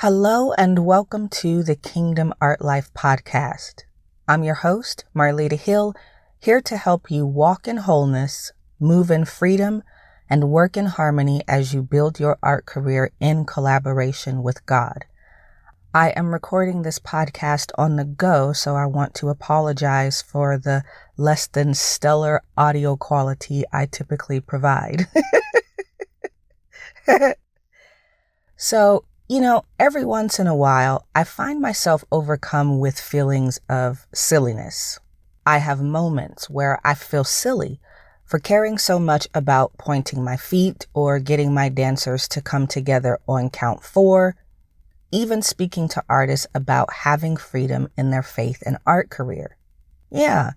Hello and welcome to the Kingdom Art Life podcast. I'm your host, Marlita Hill, here to help you walk in wholeness, move in freedom, and work in harmony as you build your art career in collaboration with God. I am recording this podcast on the go, so I want to apologize for the less than stellar audio quality I typically provide. so, you know, every once in a while, I find myself overcome with feelings of silliness. I have moments where I feel silly for caring so much about pointing my feet or getting my dancers to come together on count four, even speaking to artists about having freedom in their faith and art career. Yeah,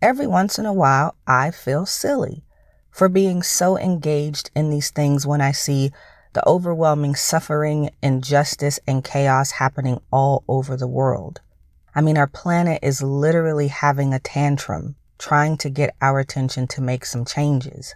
every once in a while, I feel silly for being so engaged in these things when I see the overwhelming suffering, injustice, and chaos happening all over the world. I mean, our planet is literally having a tantrum, trying to get our attention to make some changes.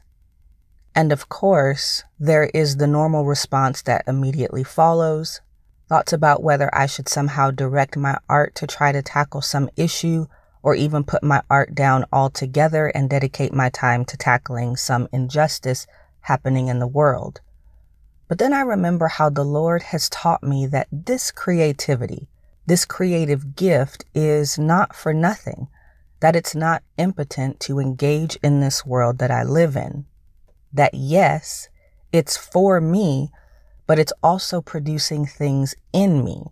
And of course, there is the normal response that immediately follows thoughts about whether I should somehow direct my art to try to tackle some issue or even put my art down altogether and dedicate my time to tackling some injustice happening in the world. But then I remember how the Lord has taught me that this creativity, this creative gift is not for nothing, that it's not impotent to engage in this world that I live in. That yes, it's for me, but it's also producing things in me.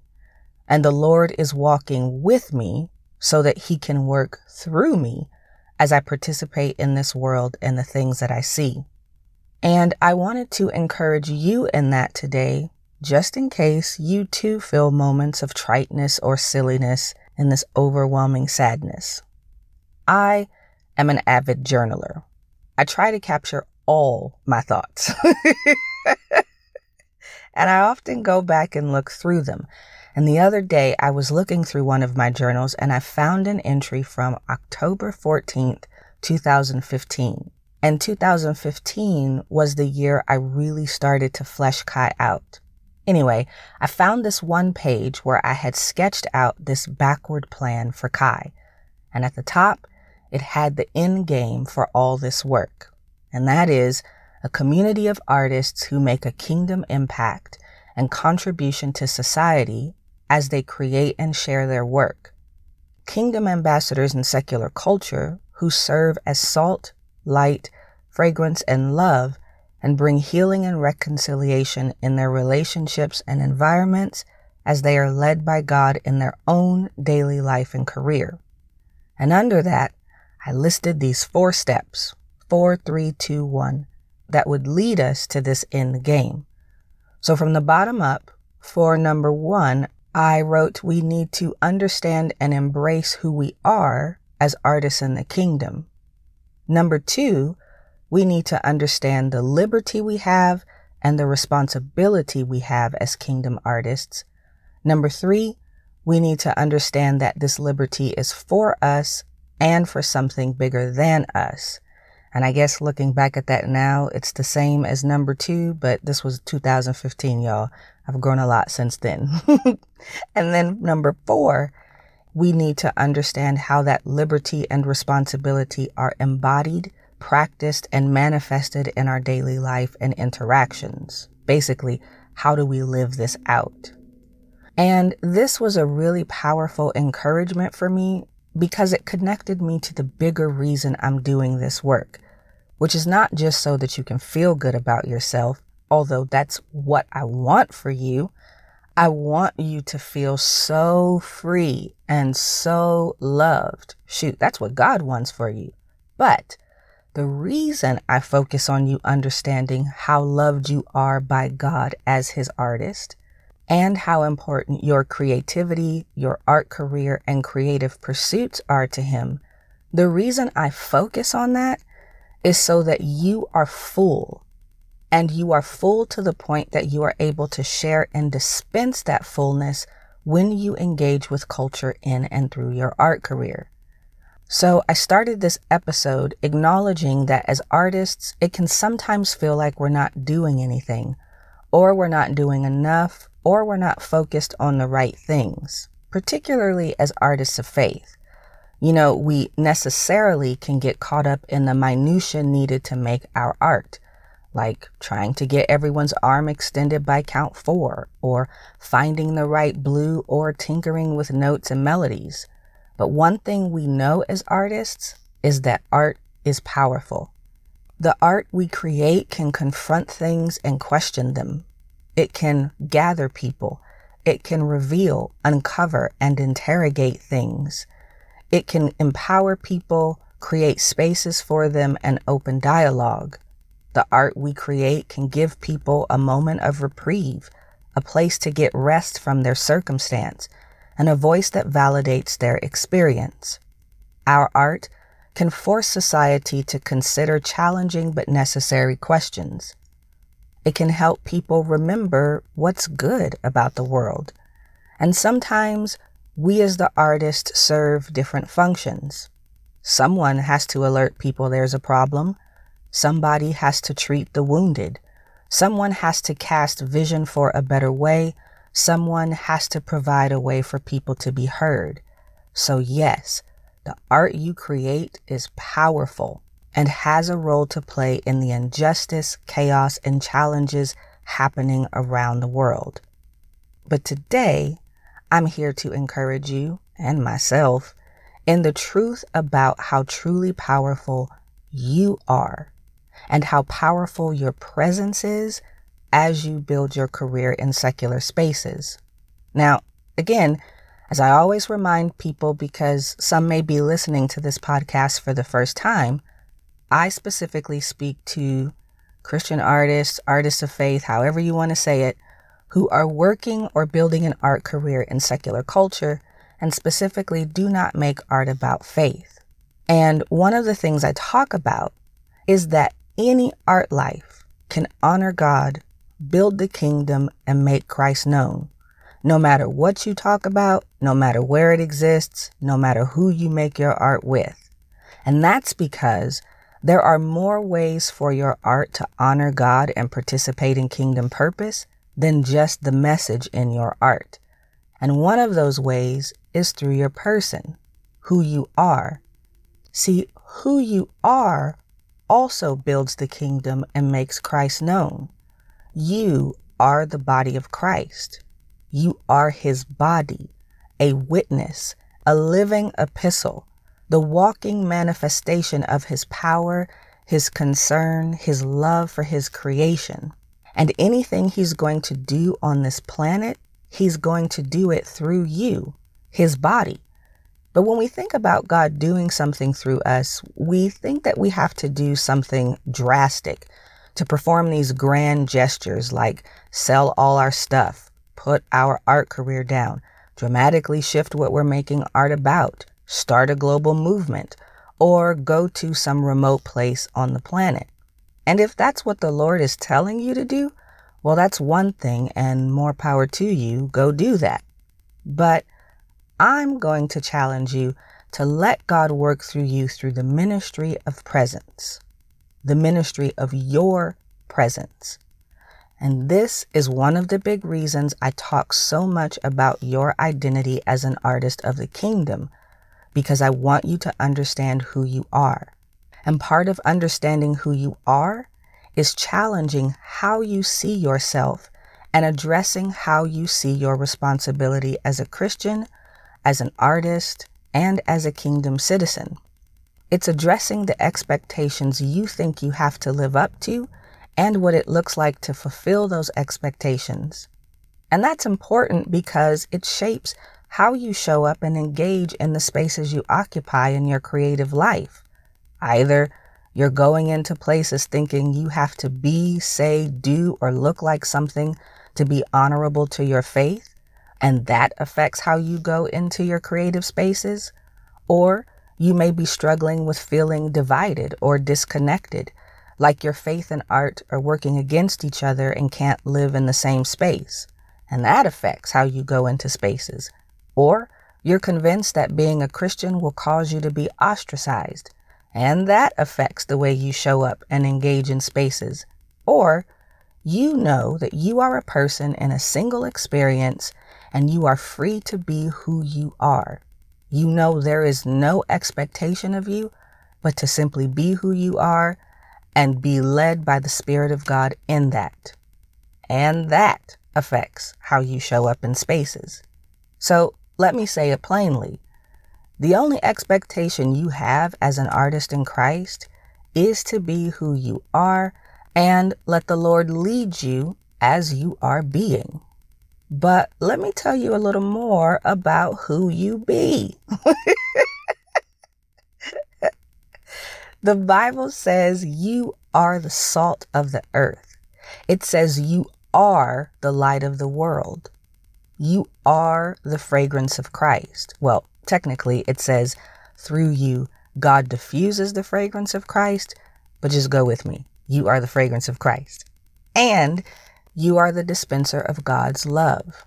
And the Lord is walking with me so that he can work through me as I participate in this world and the things that I see. And I wanted to encourage you in that today, just in case you too feel moments of triteness or silliness in this overwhelming sadness. I am an avid journaler. I try to capture all my thoughts. and I often go back and look through them. And the other day, I was looking through one of my journals and I found an entry from October 14th, 2015. And 2015 was the year I really started to flesh Kai out. Anyway, I found this one page where I had sketched out this backward plan for Kai. And at the top, it had the end game for all this work. And that is a community of artists who make a kingdom impact and contribution to society as they create and share their work. Kingdom ambassadors in secular culture who serve as salt, light, fragrance, and love and bring healing and reconciliation in their relationships and environments as they are led by God in their own daily life and career. And under that, I listed these four steps four, three, two, one that would lead us to this end game. So from the bottom up, for number one, I wrote, we need to understand and embrace who we are as artists in the kingdom. Number two, we need to understand the liberty we have and the responsibility we have as kingdom artists. Number three, we need to understand that this liberty is for us and for something bigger than us. And I guess looking back at that now, it's the same as number two, but this was 2015, y'all. I've grown a lot since then. and then number four, we need to understand how that liberty and responsibility are embodied, practiced, and manifested in our daily life and interactions. Basically, how do we live this out? And this was a really powerful encouragement for me because it connected me to the bigger reason I'm doing this work, which is not just so that you can feel good about yourself, although that's what I want for you. I want you to feel so free and so loved. Shoot, that's what God wants for you. But the reason I focus on you understanding how loved you are by God as His artist and how important your creativity, your art career, and creative pursuits are to Him, the reason I focus on that is so that you are full and you are full to the point that you are able to share and dispense that fullness when you engage with culture in and through your art career. So, I started this episode acknowledging that as artists, it can sometimes feel like we're not doing anything, or we're not doing enough, or we're not focused on the right things, particularly as artists of faith. You know, we necessarily can get caught up in the minutiae needed to make our art, like trying to get everyone's arm extended by count four, or finding the right blue, or tinkering with notes and melodies. But one thing we know as artists is that art is powerful. The art we create can confront things and question them. It can gather people. It can reveal, uncover, and interrogate things. It can empower people, create spaces for them, and open dialogue. The art we create can give people a moment of reprieve, a place to get rest from their circumstance, and a voice that validates their experience. Our art can force society to consider challenging but necessary questions. It can help people remember what's good about the world. And sometimes we as the artist serve different functions. Someone has to alert people there's a problem. Somebody has to treat the wounded. Someone has to cast vision for a better way. Someone has to provide a way for people to be heard. So, yes, the art you create is powerful and has a role to play in the injustice, chaos, and challenges happening around the world. But today, I'm here to encourage you and myself in the truth about how truly powerful you are and how powerful your presence is as you build your career in secular spaces. Now, again, as I always remind people, because some may be listening to this podcast for the first time, I specifically speak to Christian artists, artists of faith, however you want to say it, who are working or building an art career in secular culture and specifically do not make art about faith. And one of the things I talk about is that any art life can honor God, build the kingdom, and make Christ known. No matter what you talk about, no matter where it exists, no matter who you make your art with. And that's because there are more ways for your art to honor God and participate in kingdom purpose than just the message in your art. And one of those ways is through your person, who you are. See, who you are also builds the kingdom and makes Christ known. You are the body of Christ. You are his body, a witness, a living epistle the walking manifestation of his power, his concern, his love for his creation. And anything he's going to do on this planet, he's going to do it through you, his body. But when we think about God doing something through us, we think that we have to do something drastic to perform these grand gestures like sell all our stuff, put our art career down, dramatically shift what we're making art about, start a global movement, or go to some remote place on the planet. And if that's what the Lord is telling you to do, well, that's one thing, and more power to you. Go do that. But I'm going to challenge you to let God work through you through the ministry of presence, the ministry of your presence. And this is one of the big reasons I talk so much about your identity as an artist of the kingdom because I want you to understand who you are. And part of understanding who you are is challenging how you see yourself and addressing how you see your responsibility as a Christian, as an artist, and as a kingdom citizen. It's addressing the expectations you think you have to live up to and what it looks like to fulfill those expectations. And that's important because it shapes how you show up and engage in the spaces you occupy in your creative life. Either you're going into places thinking you have to be, say, do, or look like something to be honorable to your faith, and that affects how you go into your creative spaces. Or you may be struggling with feeling divided or disconnected, like your faith and art are working against each other and can't live in the same space. And that affects how you go into spaces. Or you're convinced that being a Christian will cause you to be ostracized, and that affects the way you show up and engage in spaces. Or you know that you are a person in a single experience and you are free to be who you are. You know there is no expectation of you but to simply be who you are and be led by the Spirit of God in that. And that affects how you show up in spaces. So let me say it plainly. The only expectation you have as an artist in Christ is to be who you are and let the Lord lead you as you are being. But let me tell you a little more about who you be. The Bible says you are the salt of the earth. It says you are the light of the world. You are the fragrance of Christ. Well, technically, it says through you, God diffuses the fragrance of Christ, but just go with me. You are the fragrance of Christ. And you are the dispenser of God's love.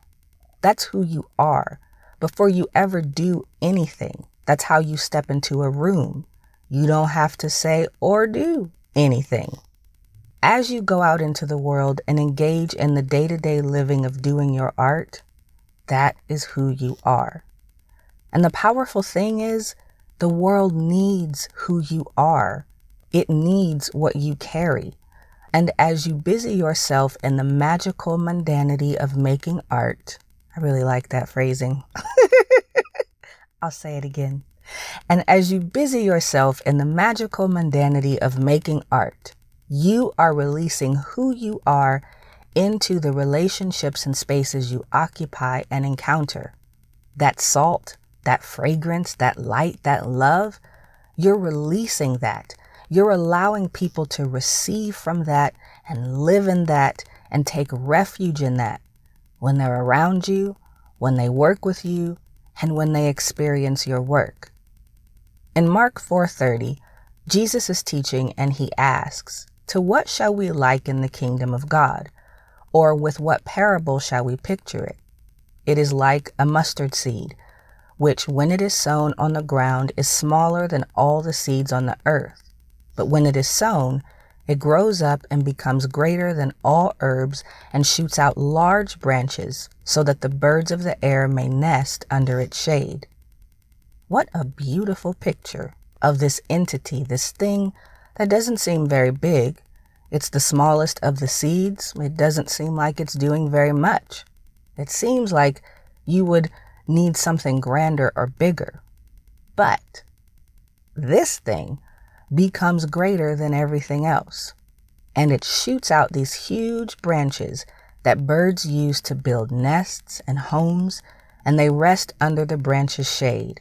That's who you are. Before you ever do anything, that's how you step into a room. You don't have to say or do anything. As you go out into the world and engage in the day to day living of doing your art, that is who you are. And the powerful thing is, the world needs who you are. It needs what you carry. And as you busy yourself in the magical mundanity of making art, I really like that phrasing. I'll say it again. And as you busy yourself in the magical mundanity of making art, you are releasing who you are into the relationships and spaces you occupy and encounter. That salt, that fragrance, that light, that love, you're releasing that. You're allowing people to receive from that and live in that and take refuge in that when they're around you, when they work with you, and when they experience your work. In Mark 4:30, Jesus is teaching and he asks, "To what shall we liken the kingdom of God? Or with what parable shall we picture it? It is like a mustard seed, which when it is sown on the ground is smaller than all the seeds on the earth. But when it is sown, it grows up and becomes greater than all herbs and shoots out large branches so that the birds of the air may nest under its shade. What a beautiful picture of this entity, this thing that doesn't seem very big. It's the smallest of the seeds. It doesn't seem like it's doing very much. It seems like you would need something grander or bigger. But this thing becomes greater than everything else. And it shoots out these huge branches that birds use to build nests and homes, and they rest under the branches' shade.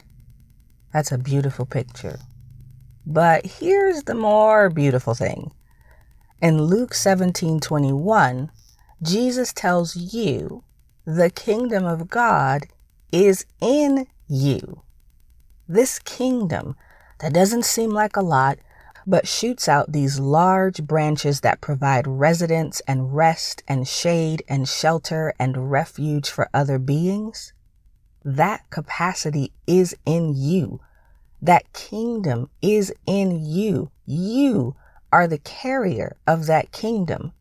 That's a beautiful picture. But here's the more beautiful thing. In Luke 17 21, Jesus tells you the kingdom of God is in you. This kingdom that doesn't seem like a lot, but shoots out these large branches that provide residence and rest and shade and shelter and refuge for other beings. That capacity is in you. That kingdom is in you. You are the carrier of that kingdom.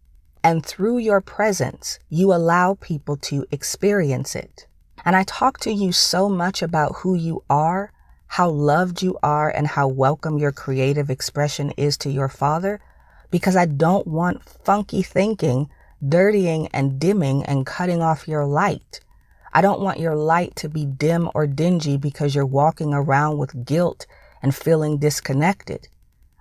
And through your presence, you allow people to experience it. And I talk to you so much about who you are, how loved you are, and how welcome your creative expression is to your Father, because I don't want funky thinking dirtying and dimming and cutting off your light. I don't want your light to be dim or dingy because you're walking around with guilt and feeling disconnected.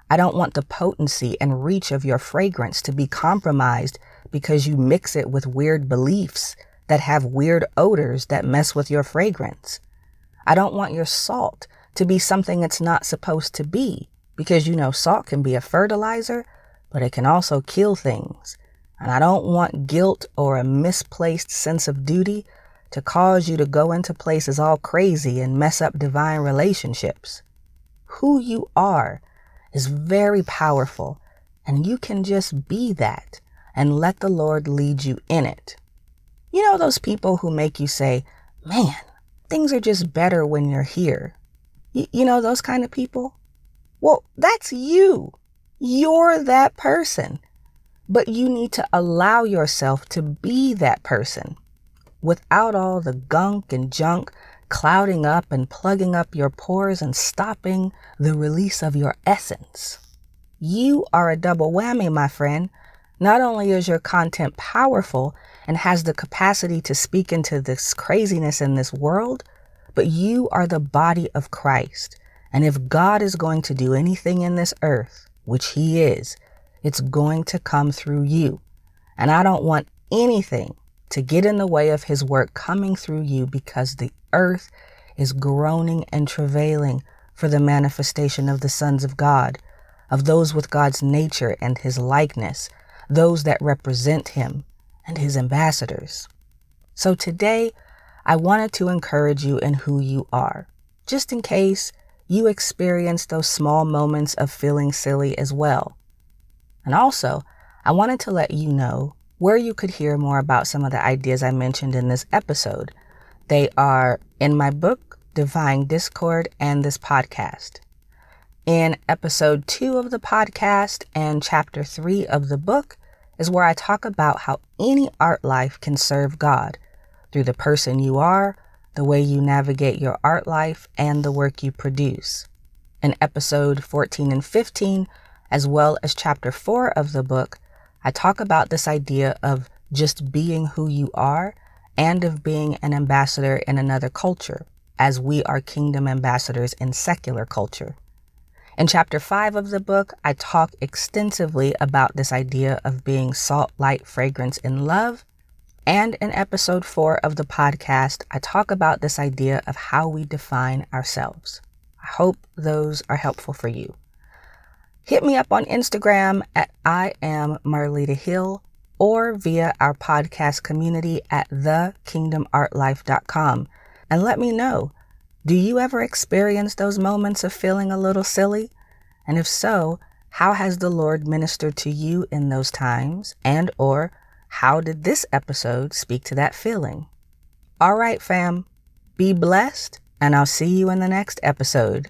I don't want the potency and reach of your fragrance to be compromised because you mix it with weird beliefs that have weird odors that mess with your fragrance. I don't want your salt to be something it's not supposed to be because you know salt can be a fertilizer, but it can also kill things. And I don't want guilt or a misplaced sense of duty to cause you to go into places all crazy and mess up divine relationships. Who you are is very powerful, and you can just be that and let the Lord lead you in it. You know those people who make you say, man, things are just better when you're here. Y- you know those kind of people? Well, that's you. You're that person. But you need to allow yourself to be that person without all the gunk and junk clouding up and plugging up your pores and stopping the release of your essence. You are a double whammy, my friend. Not only is your content powerful and has the capacity to speak into this craziness in this world, but you are the body of Christ. And if God is going to do anything in this earth, which He is, it's going to come through you. And I don't want anything to get in the way of His work coming through you because the earth is groaning and travailing for the manifestation of the sons of God, of those with God's nature and His likeness, those that represent Him and His ambassadors. So today, I wanted to encourage you in who you are, just in case you experience those small moments of feeling silly as well. And also, I wanted to let you know where you could hear more about some of the ideas I mentioned in this episode. They are in my book, Divine Discord, and this podcast. In episode two of the podcast and chapter three of the book is where I talk about how any art life can serve God through the person you are, the way you navigate your art life, and the work you produce. In episode 14 and 15, as well as chapter 4 of the book, I talk about this idea of just being who you are and of being an ambassador in another culture, as we are kingdom ambassadors in secular culture. In chapter 5 of the book, I talk extensively about this idea of being salt, light, fragrance, and love. And in episode 4 of the podcast, I talk about this idea of how we define ourselves. I hope those are helpful for you. Hit me up on Instagram at I am Marlita Hill or via our podcast community at thekingdomartlife.com and let me know do you ever experience those moments of feeling a little silly? And if so, how has the Lord ministered to you in those times? And or how did this episode speak to that feeling? All right, fam, be blessed, and I'll see you in the next episode.